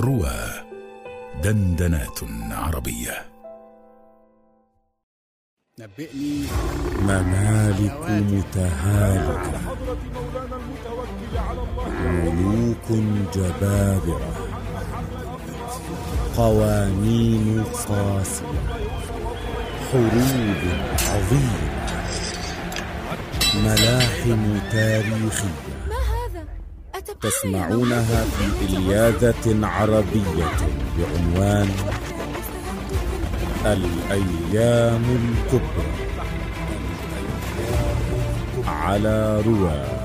روى دندنات عربية. نبئني. ممالك متهالكة ملوك جبابرة. قوانين قاسية. حروب عظيمة. ملاحم تاريخية. تسمعونها في إلياذة عربية بعنوان الأيام الكبرى. على رواه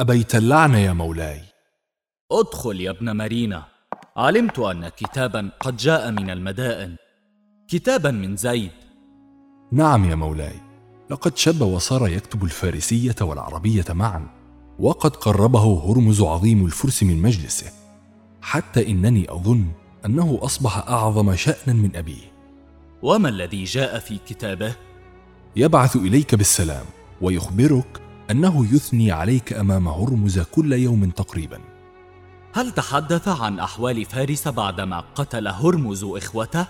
أبيت اللعن يا مولاي. ادخل يا ابن مارينا علمت أن كتابا قد جاء من المدائن. كتابا من زيد. نعم يا مولاي. لقد شب وصار يكتب الفارسية والعربية معا وقد قربه هرمز عظيم الفرس من مجلسه حتى إنني أظن أنه أصبح أعظم شأنا من أبيه. وما الذي جاء في كتابه؟ يبعث إليك بالسلام ويخبرك أنه يثني عليك أمام هرمز كل يوم تقريبا. هل تحدث عن أحوال فارس بعدما قتل هرمز إخوته؟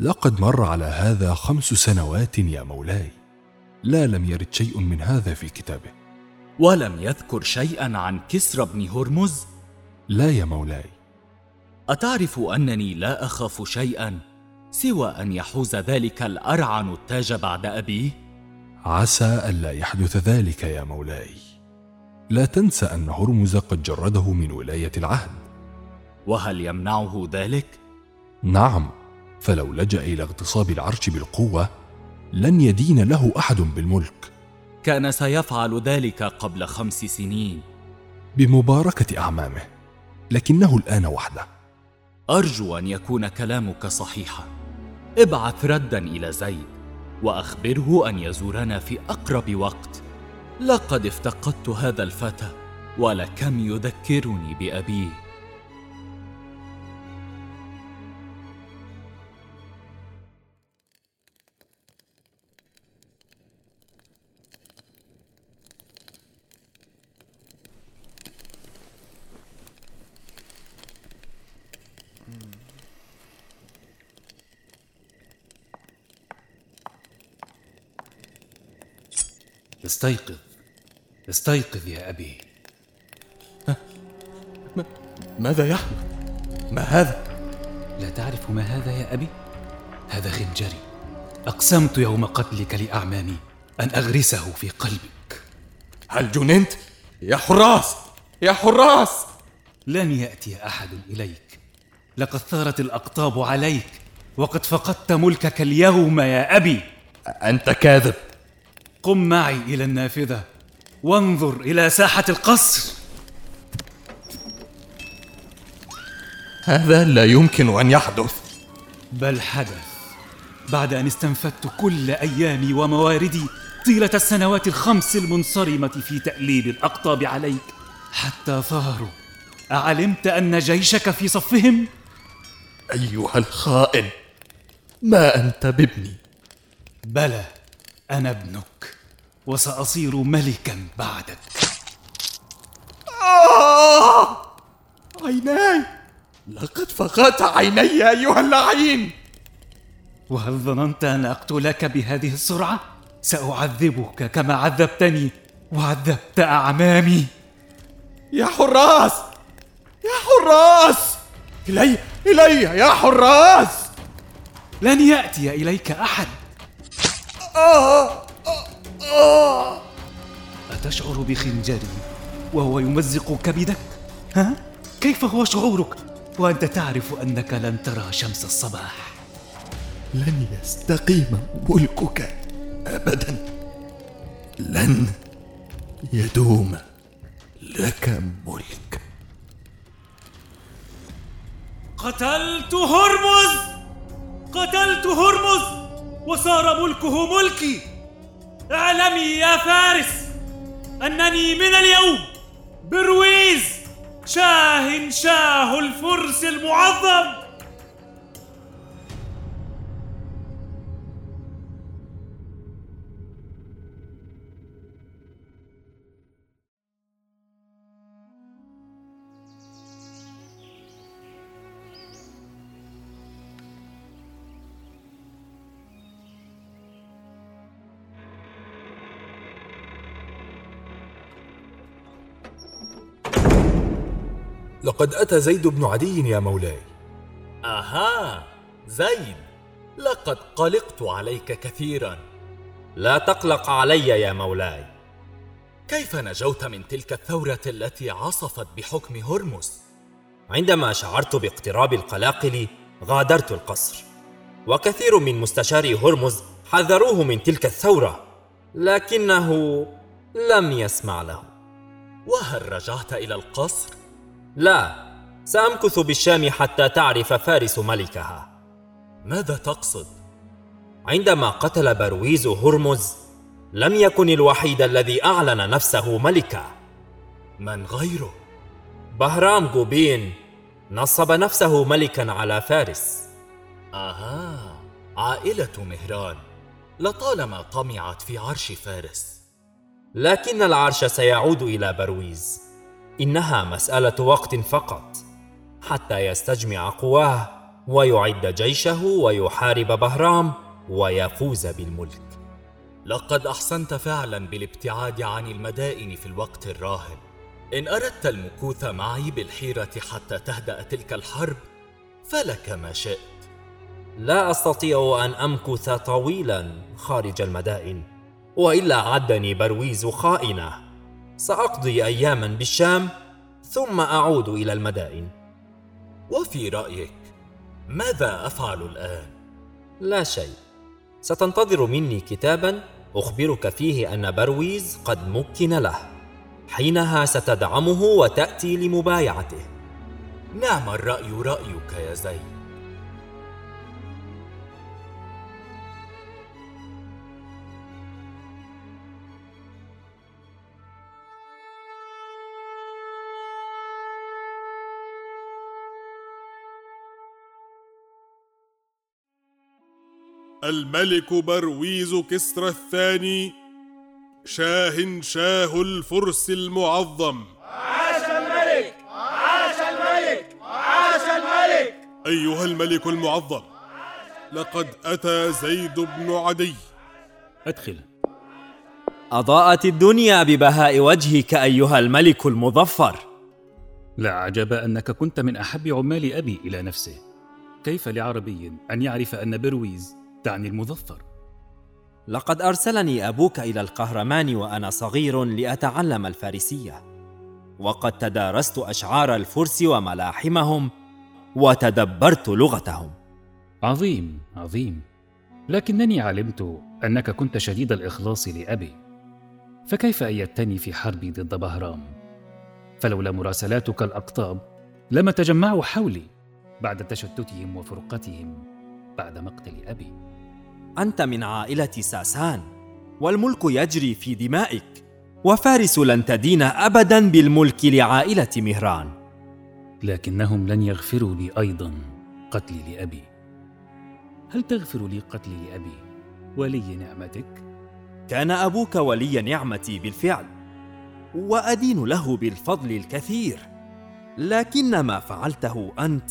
لقد مر على هذا خمس سنوات يا مولاي. لا لم يرد شيء من هذا في كتابه. ولم يذكر شيئا عن كسرى بن هرمز؟ لا يا مولاي. أتعرف أنني لا أخاف شيئا سوى أن يحوز ذلك الأرعن التاج بعد أبيه؟ عسى ألا يحدث ذلك يا مولاي. لا تنسى أن هرمز قد جرده من ولاية العهد. وهل يمنعه ذلك؟ نعم فلو لجأ إلى اغتصاب العرش بالقوة لن يدين له أحد بالملك. كان سيفعل ذلك قبل خمس سنين. بمباركة أعمامه لكنه الآن وحده. أرجو أن يكون كلامك صحيحا. ابعث ردا إلى زيد. وأخبره أن يزورنا في أقرب وقت. لقد افتقدت هذا الفتى ولكم يذكرني بأبيه. استيقظ. استيقظ يا أبي. ماذا يحدث؟ ما هذا؟ لا تعرف ما هذا يا أبي؟ هذا خنجري. أقسمت يوم قتلك لأعمامي أن أغرسه في قلبك. هل جننت؟ يا حراس! يا حراس! لن يأتي أحد إليك. لقد ثارت الأقطاب عليك وقد فقدت ملكك اليوم يا أبي. أنت كاذب. قم معي إلى النافذة. وانظر إلى ساحة القصر. هذا لا يمكن أن يحدث. بل حدث. بعد أن استنفدت كل أيامي ومواردي طيلة السنوات الخمس المنصرمة في تأليب الأقطاب عليك. حتى ثاروا أعلمت أن جيشك في صفهم؟ أيها الخائن ما أنت بابني؟ بلى. أنا ابنك وسأصير ملكا بعدك. آه! عيناي! لقد فقدت عيني أيها اللعين! وهل ظننت أن أقتلك بهذه السرعة؟ سأعذبك كما عذبتني وعذبت أعمامي. يا حراس! يا حراس! إلي إلي يا حراس! لن يأتي إليك أحد! أتشعر بخنجري وهو يمزق كبدك؟ ها؟ كيف هو شعورك وأنت تعرف أنك لن ترى شمس الصباح؟ لن يستقيم ملكك أبدا لن يدوم لك ملك قتلت هرمز قتلت هرمز وصار ملكه ملكي. اعلمي يا فارس أنني من اليوم برويز شاه شاه الفرس المعظم. لقد أتى زيد بن عدي يا مولاي. آها زيد لقد قلقت عليك كثيرا. لا تقلق علي يا مولاي. كيف نجوت من تلك الثورة التي عصفت بحكم هرمز؟ عندما شعرت باقتراب القلاقل غادرت القصر. وكثير من مستشاري هرمز حذروه من تلك الثورة لكنه لم يسمع له. وهل رجعت إلى القصر؟ لا سأمكث بالشام حتى تعرف فارس ملكها. ماذا تقصد؟ عندما قتل برويز هرمز لم يكن الوحيد الذي أعلن نفسه ملكا. من غيره؟ بهرام جوبين نصب نفسه ملكا على فارس. آها عائلة مهران لطالما طمعت في عرش فارس. لكن العرش سيعود إلى برويز. إنها مسألة وقت فقط حتى يستجمع قواه ويعد جيشه ويحارب بهرام ويفوز بالملك. لقد أحسنت فعلا بالابتعاد عن المدائن في الوقت الراهن. إن أردت المكوث معي بالحيرة حتى تهدأ تلك الحرب فلك ما شئت. لا أستطيع أن أمكث طويلا خارج المدائن وإلا عدني برويز خائنة. سأقضي أياما بالشام ثم أعود إلى المدائن. وفي رأيك ماذا أفعل الآن؟ لا شيء. ستنتظر مني كتابا أخبرك فيه أن برويز قد مكن له. حينها ستدعمه وتأتي لمبايعته. نعم الرأي رأيك يا زيد. الملك برويز كسرى الثاني. شاه شاه الفرس المعظم. عاش الملك! عاش الملك! عاش الملك! أيها الملك المعظم لقد أتى زيد بن عدي. أدخل. أضاءت الدنيا ببهاء وجهك أيها الملك المظفر. لا عجب أنك كنت من أحب عمال أبي إلى نفسه. كيف لعربي أن يعرف أن برويز تعني المظفر. لقد أرسلني أبوك إلى القهرمان وأنا صغير لأتعلم الفارسية. وقد تدارست أشعار الفرس وملاحمهم وتدبرت لغتهم. عظيم عظيم. لكنني علمت أنك كنت شديد الإخلاص لأبي. فكيف أيدتني في حربي ضد بهرام؟ فلولا مراسلاتك الأقطاب لما تجمعوا حولي بعد تشتتهم وفرقتهم. بعد مقتل أبي. أنت من عائلة ساسان والملك يجري في دمائك وفارس لن تدين أبدا بالملك لعائلة مهران. لكنهم لن يغفروا لي أيضا قتلي لأبي. هل تغفر لي قتلي لأبي ولي نعمتك؟ كان أبوك ولي نعمتي بالفعل وأدين له بالفضل الكثير لكن ما فعلته أنت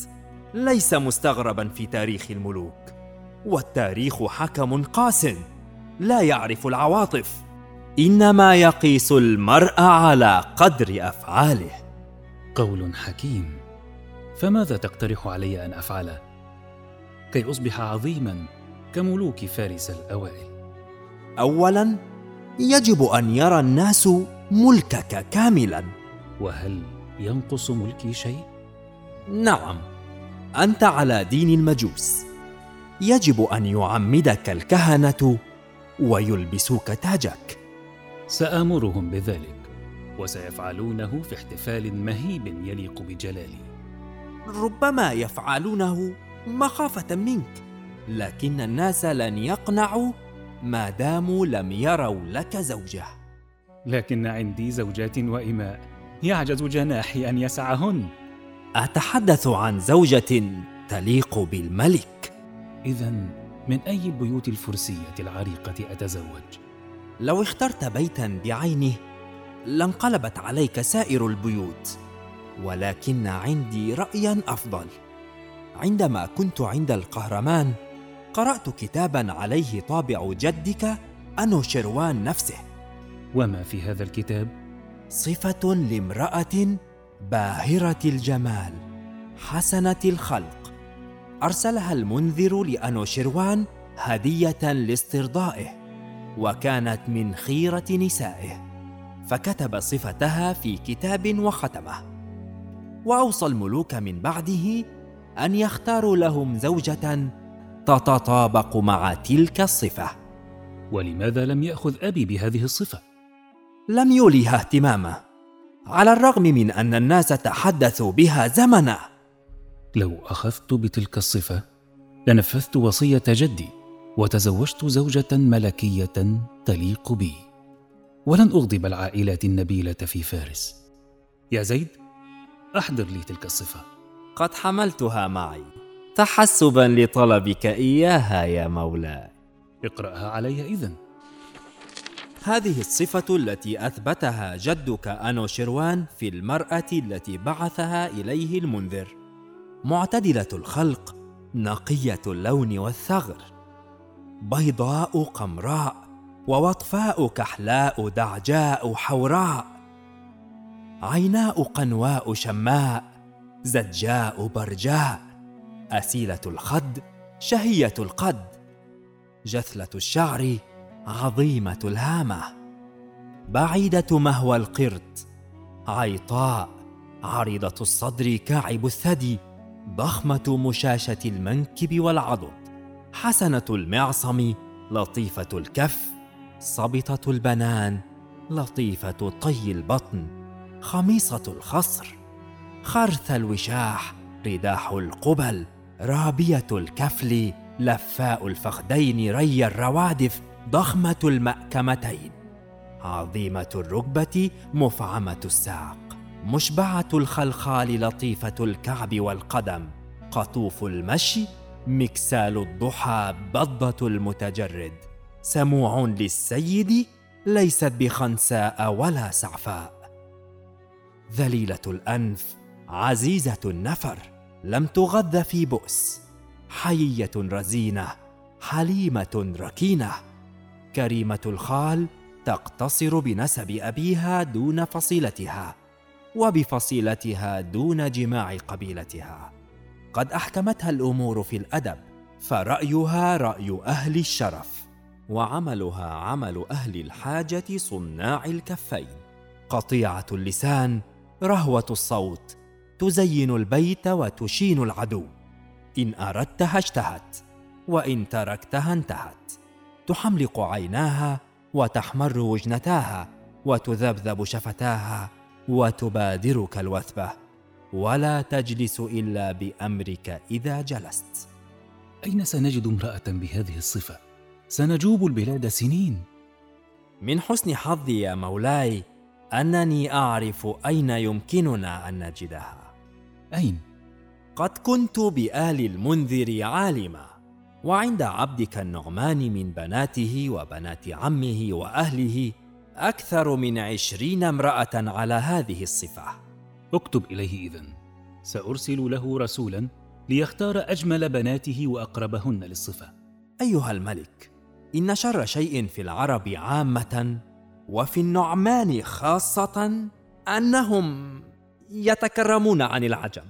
ليس مستغربا في تاريخ الملوك. والتاريخ حكم قاس لا يعرف العواطف. إنما يقيس المرء على قدر أفعاله. قول حكيم فماذا تقترح علي أن أفعله؟ كي أصبح عظيما كملوك فارس الأوائل. اولا يجب أن يرى الناس ملكك كاملا. وهل ينقص ملكي شيء؟ نعم. أنت على دين المجوس. يجب أن يعمدك الكهنة ويلبسوك تاجك. سأمرهم بذلك وسيفعلونه في احتفال مهيب يليق بجلالي. ربما يفعلونه مخافة منك لكن الناس لن يقنعوا ما داموا لم يروا لك زوجة. لكن عندي زوجات وإماء يعجز جناحي أن يسعهن. أتحدث عن زوجة تليق بالملك؟ إذا من أي البيوت الفرسية العريقة أتزوج؟ لو اخترت بيتا بعينه لانقلبت عليك سائر البيوت ولكن عندي رايا أفضل. عندما كنت عند القهرمان قرأت كتابا عليه طابع جدك انوشروان نفسه. وما في هذا الكتاب؟ صفة لامرأة باهرة الجمال حسنة الخلق. أرسلها المنذر لانوشروان هدية لاسترضائه وكانت من خيرة نسائه. فكتب صفتها في كتاب وختمه. وأوصى الملوك من بعده أن يختاروا لهم زوجة تتطابق مع تلك الصفة. ولماذا لم يأخذ أبي بهذه الصفة؟ لم يوليها اهتماما على الرغم من أن الناس تحدثوا بها زمنا. لو أخذت بتلك الصفة لنفذت وصية جدي وتزوجت زوجة ملكية تليق بي. ولن أغضب العائلات النبيلة في فارس. يا زيد أحضر لي تلك الصفة. قد حملتها معي. تحسبا لطلبك إياها يا مولاي. اقرأها علي إذن. هذه الصفة التي أثبتها جدك انوشروان في المرأة التي بعثها إليه المنذر. معتدلة الخلق نقية اللون والثغر. بيضاء قمراء ووطفاء كحلاء دعجاء حوراء. عيناء قنواء شماء زجاء برجاء. أسيلة الخد شهية القد. جثلة الشعر عظيمة الهامة. بعيدة مهوى القرد. عيطاء. عريضة الصدر كاعب الثدي. ضخمة مشاشة المنكب والعضد. حسنة المعصم. لطيفة الكف. صبطة البنان. لطيفة طي البطن. خميصة الخصر. خرث الوشاح. رداح القبل. رابية الكفل. لفاء الفخذين ري الروادف. ضخمة المأكمتين عظيمة الركبة مفعمة الساق مشبعة الخلخال لطيفة الكعب والقدم قطوف المشي مكسال الضحى بضة المتجرد سموع للسيد ليست بخنساء ولا سعفاء. ذليلة الأنف عزيزة النفر لم تغذ في بؤس حيية رزينة حليمة ركينة. كريمة الخال تقتصر بنسب أبيها دون فصيلتها وبفصيلتها دون جماع قبيلتها. قد أحكمتها الأمور في الأدب فرأيها رأي أهل الشرف وعملها عمل أهل الحاجة صناع الكفين. قطيعة اللسان رهوة الصوت تزين البيت وتشين العدو. إن أردتها اشتهت وإن تركتها انتهت. تحملق عيناها وتحمر وجنتاها وتذبذب شفتاها وتبادرك الوثبة. ولا تجلس إلا بأمرك إذا جلست. أين سنجد امرأة بهذه الصفة؟ سنجوب البلاد سنين. من حسن حظي يا مولاي أنني أعرف أين يمكننا أن نجدها. أين؟ قد كنت بآل المنذر عالما. وعند عبدك النعمان من بناته وبنات عمه وأهله أكثر من عشرين امرأة على هذه الصفة. اكتب إليه إذن. سأرسل له رسولا ليختار أجمل بناته وأقربهن للصفة. أيها الملك إن شر شيء في العرب عامة وفي النعمان خاصة أنهم يتكرمون عن العجم.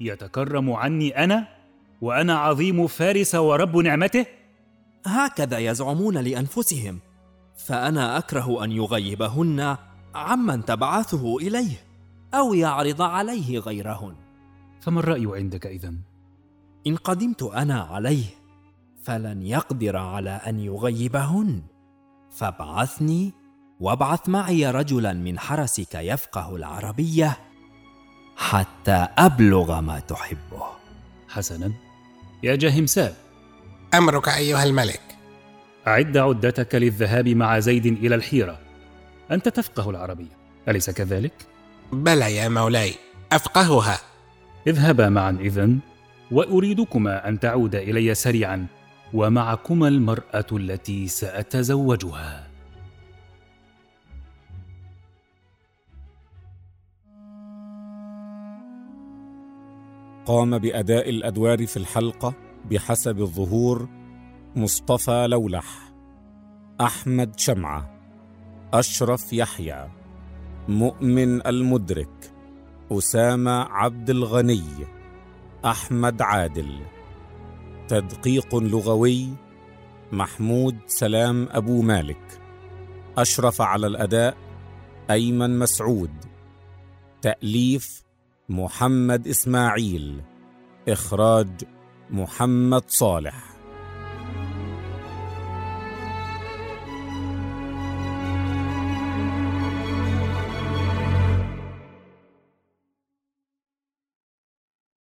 يتكرم عني أنا؟ وأنا عظيم فارس ورب نعمته؟ هكذا يزعمون لأنفسهم فأنا أكره أن يغيبهن عمن تبعثه إليه أو يعرض عليه غيرهن. فما الرأي عندك إذن؟ إن قدمت أنا عليه فلن يقدر على أن يغيبهن. فابعثني وابعث معي رجلا من حرسك يفقه العربية حتى أبلغ ما تحبه. حسنا. يا جاهمساب أمرك أيها الملك. أعد عدتك للذهاب مع زيد إلى الحيرة. أنت تفقه العربية. أليس كذلك؟ بلى يا مولاي أفقهها. اذهبا معا إذن وأريدكما أن تعودا إلي سريعا ومعكما المرأة التي سأتزوجها. قام بأداء الأدوار في الحلقة بحسب الظهور مصطفى لولح أحمد شمعة أشرف يحيى مؤمن المدرك أسامة عبد الغني أحمد عادل. تدقيق لغوي محمود سلام أبو مالك. أشرف على الأداء أيمن مسعود. تأليف محمد إسماعيل إخراج محمد صالح.